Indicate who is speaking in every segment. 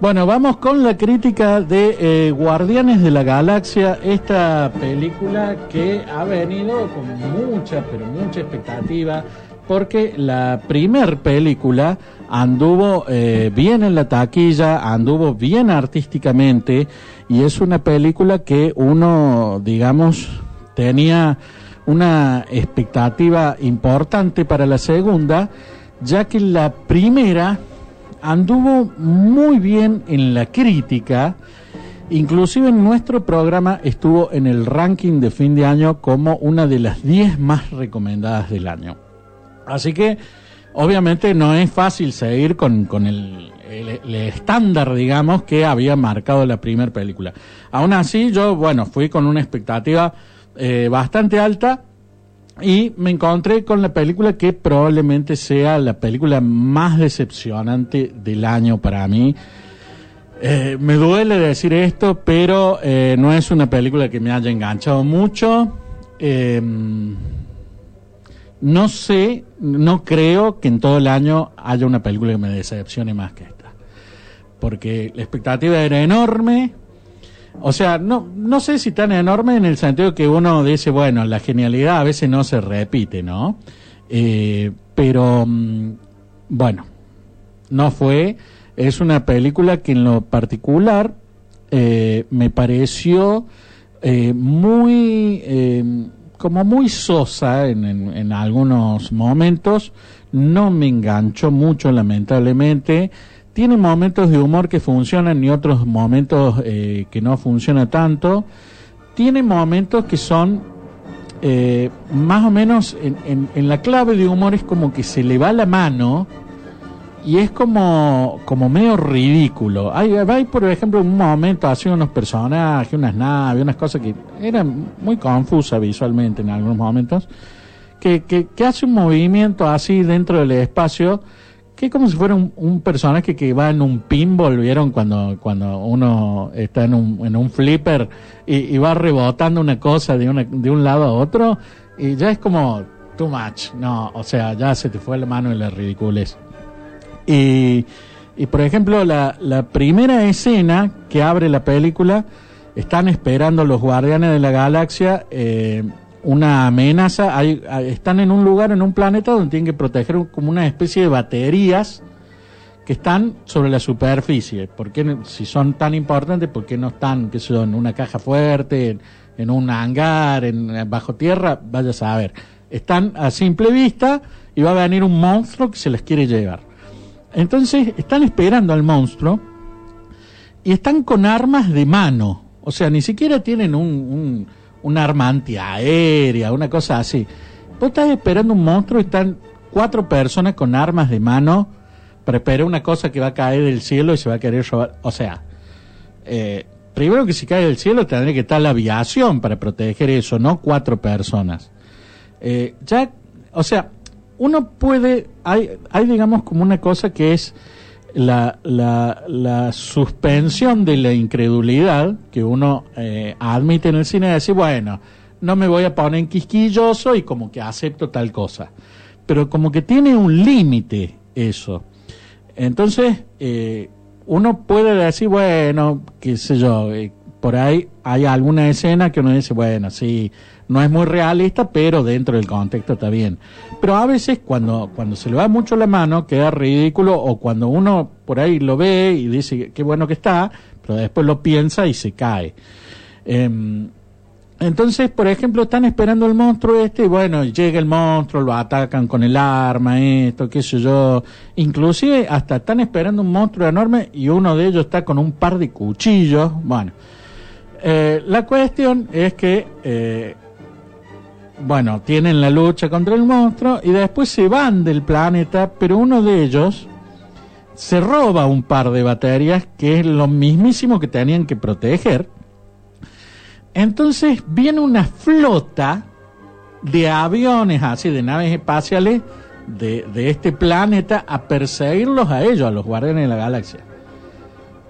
Speaker 1: Bueno, vamos con la crítica de eh, Guardianes de la Galaxia, esta película que ha venido con mucha, pero mucha expectativa, porque la primer película anduvo eh, bien en la taquilla, anduvo bien artísticamente, y es una película que uno, digamos, tenía una expectativa importante para la segunda, ya que la primera anduvo muy bien en la crítica, inclusive en nuestro programa estuvo en el ranking de fin de año como una de las 10 más recomendadas del año. Así que obviamente no es fácil seguir con, el, estándar, digamos, que había marcado la primera película. Aún así, yo, bueno, fui con una expectativa eh, bastante alta y me encontré con la película que probablemente sea la película más decepcionante del año para mí. Eh, me duele decir esto, pero eh, no es una película que me haya enganchado mucho. Em, no sé, no creo que en todo el año haya una película que me decepcione más que esta. Porque la expectativa era enorme, o sea, no, no sé si tan enorme en el sentido que uno dice, bueno, la genialidad a veces no se repite, ¿no? Eh, pero, mm, bueno, no fue. Es una película que en lo particular eh, me pareció eh, muy, como muy sosa en, en algunos momentos. No me enganchó mucho, lamentablemente tiene momentos de humor que funcionan y otros momentos eh, que no funciona tanto. Tiene momentos que son eh, más o menos en, en, la clave de humor es como que se le va la mano y es como, como medio ridículo. Hay, hay, por ejemplo, un momento así unos personajes, unas naves, unas cosas que eran muy confusas visualmente en algunos momentos, que, hace un movimiento así dentro del espacio es como si fuera un, personaje que va en un pinball, ¿vieron? Cuando, cuando uno está en un, en un flipper y, va rebotando una cosa de, una, de un lado a otro, y ya es como too much, no, o sea, ya se te fue la mano en la ridiculez. Y, y por ejemplo, la, la primera escena que abre la película, están esperando los guardianes de la galaxia, eh, una amenaza. Hay, están en un lugar, en un planeta donde tienen que proteger como una especie de baterías que están sobre la superficie. ¿Por si son tan importantes, por qué no están, que son en una caja fuerte, en, un hangar, en, bajo tierra? Vaya a saber. Están a simple vista y va a venir un monstruo que se les quiere llevar. Entonces están esperando al monstruo y están con armas de mano. O sea, ni siquiera tienen un arma antiaérea, una cosa así. Vos estás esperando un monstruo y están cuatro personas con armas de mano para esperar una cosa que va a caer del cielo y se va a querer robar. O sea, eh, primero que si cae del cielo tendría que estar la aviación para proteger eso, no cuatro personas. Eh, ya, o sea, uno puede, hay, hay digamos como una cosa que es la, la, la, suspensión de la incredulidad que uno eh, admite en el cine, de decir, bueno, no me voy a poner en quisquilloso y como que acepto tal cosa. Pero como que tiene un límite eso. Entonces, eh, uno puede decir, bueno, qué sé yo, eh, por ahí hay alguna escena que uno dice, bueno, sí, no es muy realista, pero dentro del contexto está bien. Pero a veces cuando, cuando se le va mucho la mano queda ridículo o cuando uno por ahí lo ve y dice qué bueno que está, pero después lo piensa y se cae. Em, entonces, por ejemplo, están esperando el monstruo este y bueno, llega el monstruo, lo atacan con el arma, esto, qué sé yo. Inclusive hasta están esperando un monstruo enorme y uno de ellos está con un par de cuchillos. Bueno, eh, la cuestión es que eh, bueno, tienen la lucha contra el monstruo y después se van del planeta, pero uno de ellos se roba un par de baterías que es lo mismísimo que tenían que proteger. Entonces viene una flota de aviones, así, de naves espaciales de, de este planeta a perseguirlos a ellos, a los guardianes de la galaxia.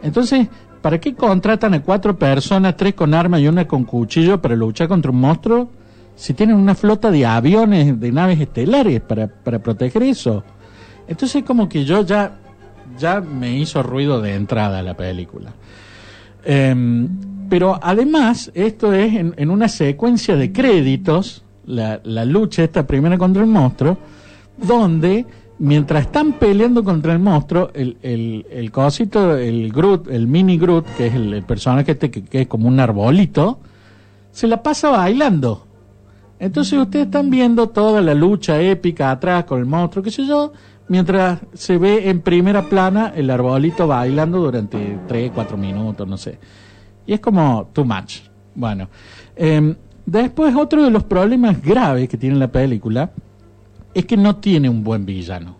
Speaker 1: Entonces, ¿para qué contratan a cuatro personas, tres con arma y una con cuchillo para luchar contra un monstruo? Si tienen una flota de aviones, de naves estelares para, para proteger eso. Entonces como que yo ya ya me hizo ruido de entrada la película. Em, pero además, esto es en, una secuencia de créditos, la, la, lucha esta primera contra el monstruo, donde mientras están peleando contra el monstruo, el, el, el cosito, el Groot, el mini Groot, que es el, personaje este que, es como un arbolito, se la pasa bailando. Entonces ustedes están viendo toda la lucha épica atrás con el monstruo, qué sé yo, mientras se ve en primera plana el arbolito bailando durante 3, 4 minutos, no sé. Y es como too much. Bueno, em, después otro de los problemas graves que tiene la película es que no tiene un buen villano.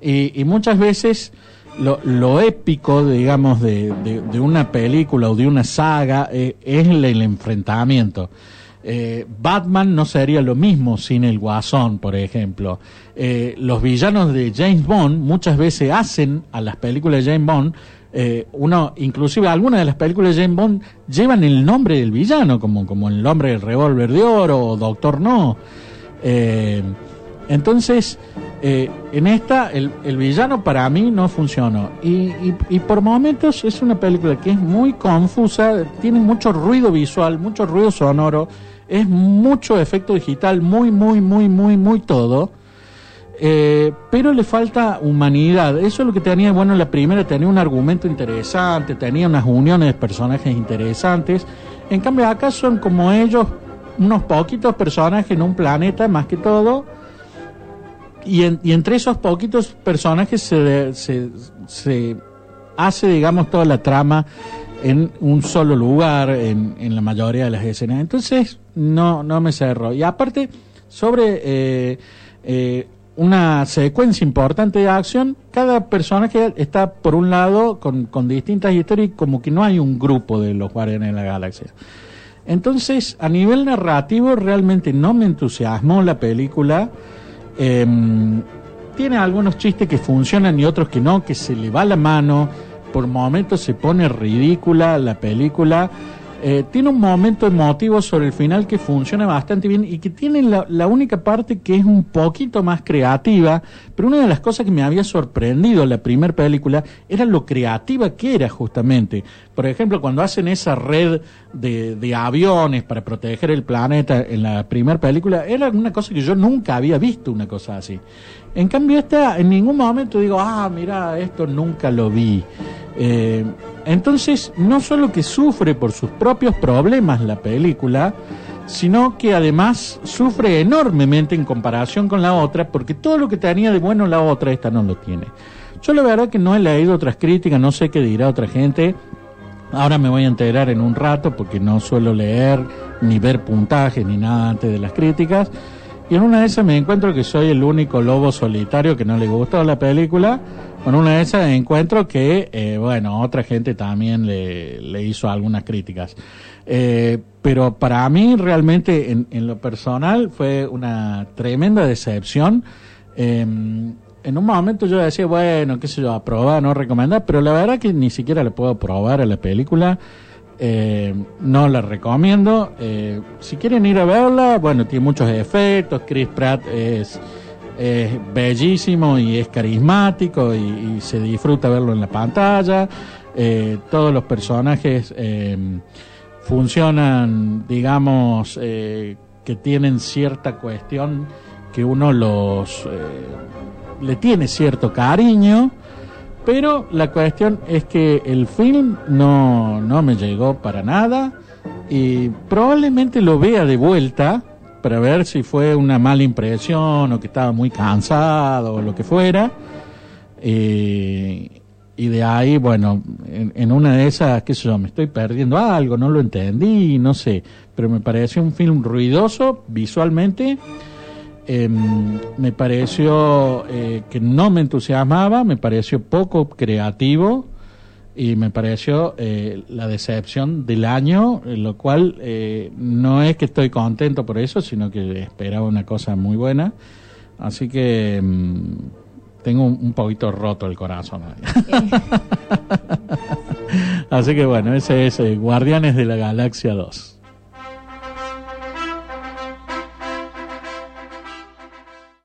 Speaker 1: Y, muchas veces lo, lo épico, digamos, de, de, una película o de una saga eh, es el enfrentamiento. Eh, Batman no sería lo mismo sin el Guasón, por ejemplo. Eh, los villanos de James Bond muchas veces hacen a las películas de James Bond eh, uno, inclusive algunas de las películas de James Bond llevan el nombre del villano, como, como el nombre del revólver de oro o Doctor No. entonces, en esta, el, el, villano para mí no funcionó. Y, y, por momentos es una película que es muy confusa, tiene mucho ruido visual, mucho ruido sonoro es mucho efecto digital, muy, muy, muy, muy, muy todo. Eh, pero le falta humanidad. Eso es lo que tenía, bueno, la primera tenía un argumento interesante, tenía unas uniones de personajes interesantes. En cambio, acá son como ellos, unos poquitos personajes en un planeta, más que todo. Y, entre esos poquitos personajes se, se, se hace, digamos, toda la trama en un solo lugar en, en, la mayoría de las escenas. Entonces, no, no me cerró. Y aparte, sobre eh, eh, una secuencia importante de acción, cada personaje está por un lado con, con distintas historias y como que no hay un grupo de los Guardianes de la Galaxia. Entonces, a nivel narrativo, realmente no me entusiasmó la película. Em, tiene algunos chistes que funcionan y otros que no, que se le va la mano por momentos se pone ridícula la película. Eh, tiene un momento emotivo sobre el final que funciona bastante bien y que tiene la, la, única parte que es un poquito más creativa, pero una de las cosas que me había sorprendido la primera película era lo creativa que era justamente. Por ejemplo, cuando hacen esa red de, de aviones para proteger el planeta en la primera película, era una cosa que yo nunca había visto una cosa así. En cambio, esta en ningún momento digo, ah, mira, esto nunca lo vi. Eh, entonces, no solo que sufre por sus propios problemas la película, sino que además sufre enormemente en comparación con la otra, porque todo lo que tenía de bueno la otra, esta no lo tiene. Yo la verdad que no he leído otras críticas, no sé qué dirá otra gente. Ahora me voy a enterar en un rato porque no suelo leer ni ver puntajes ni nada antes de las críticas. Y en una de esas me encuentro que soy el único lobo solitario que no le gustó la película con una de esas encuentro que, eh, bueno, otra gente también le, hizo algunas críticas. Eh, pero para mí realmente en, en, lo personal fue una tremenda decepción. Eh, en un momento yo decía, bueno, qué sé yo, aprobar, no recomendar, pero la verdad que ni siquiera le puedo probar a la película. Eh, no la recomiendo. Eh, si quieren ir a verla, bueno, tiene muchos efectos. Chris Pratt es es bellísimo y es carismático y, se disfruta verlo en la pantalla. Eh, todos los personajes eh, funcionan, digamos, que tienen cierta cuestión que uno los le tiene cierto cariño, pero la cuestión es que el film no, no me llegó para nada y probablemente lo vea de vuelta para ver si fue una mala impresión o que estaba muy cansado o lo que fuera. Eh, y de ahí, bueno, en, una de esas, qué sé yo, me estoy perdiendo algo, no lo entendí, no sé, pero me pareció un film ruidoso visualmente. Em, me pareció eh, que no me entusiasmaba, me pareció poco creativo y me pareció eh, la decepción del año, lo cual eh, no es que estoy contento por eso, sino que esperaba una cosa muy buena. Así que mm, tengo un, poquito roto el corazón. Así que bueno, ese es eh, Guardianes de la Galaxia 2.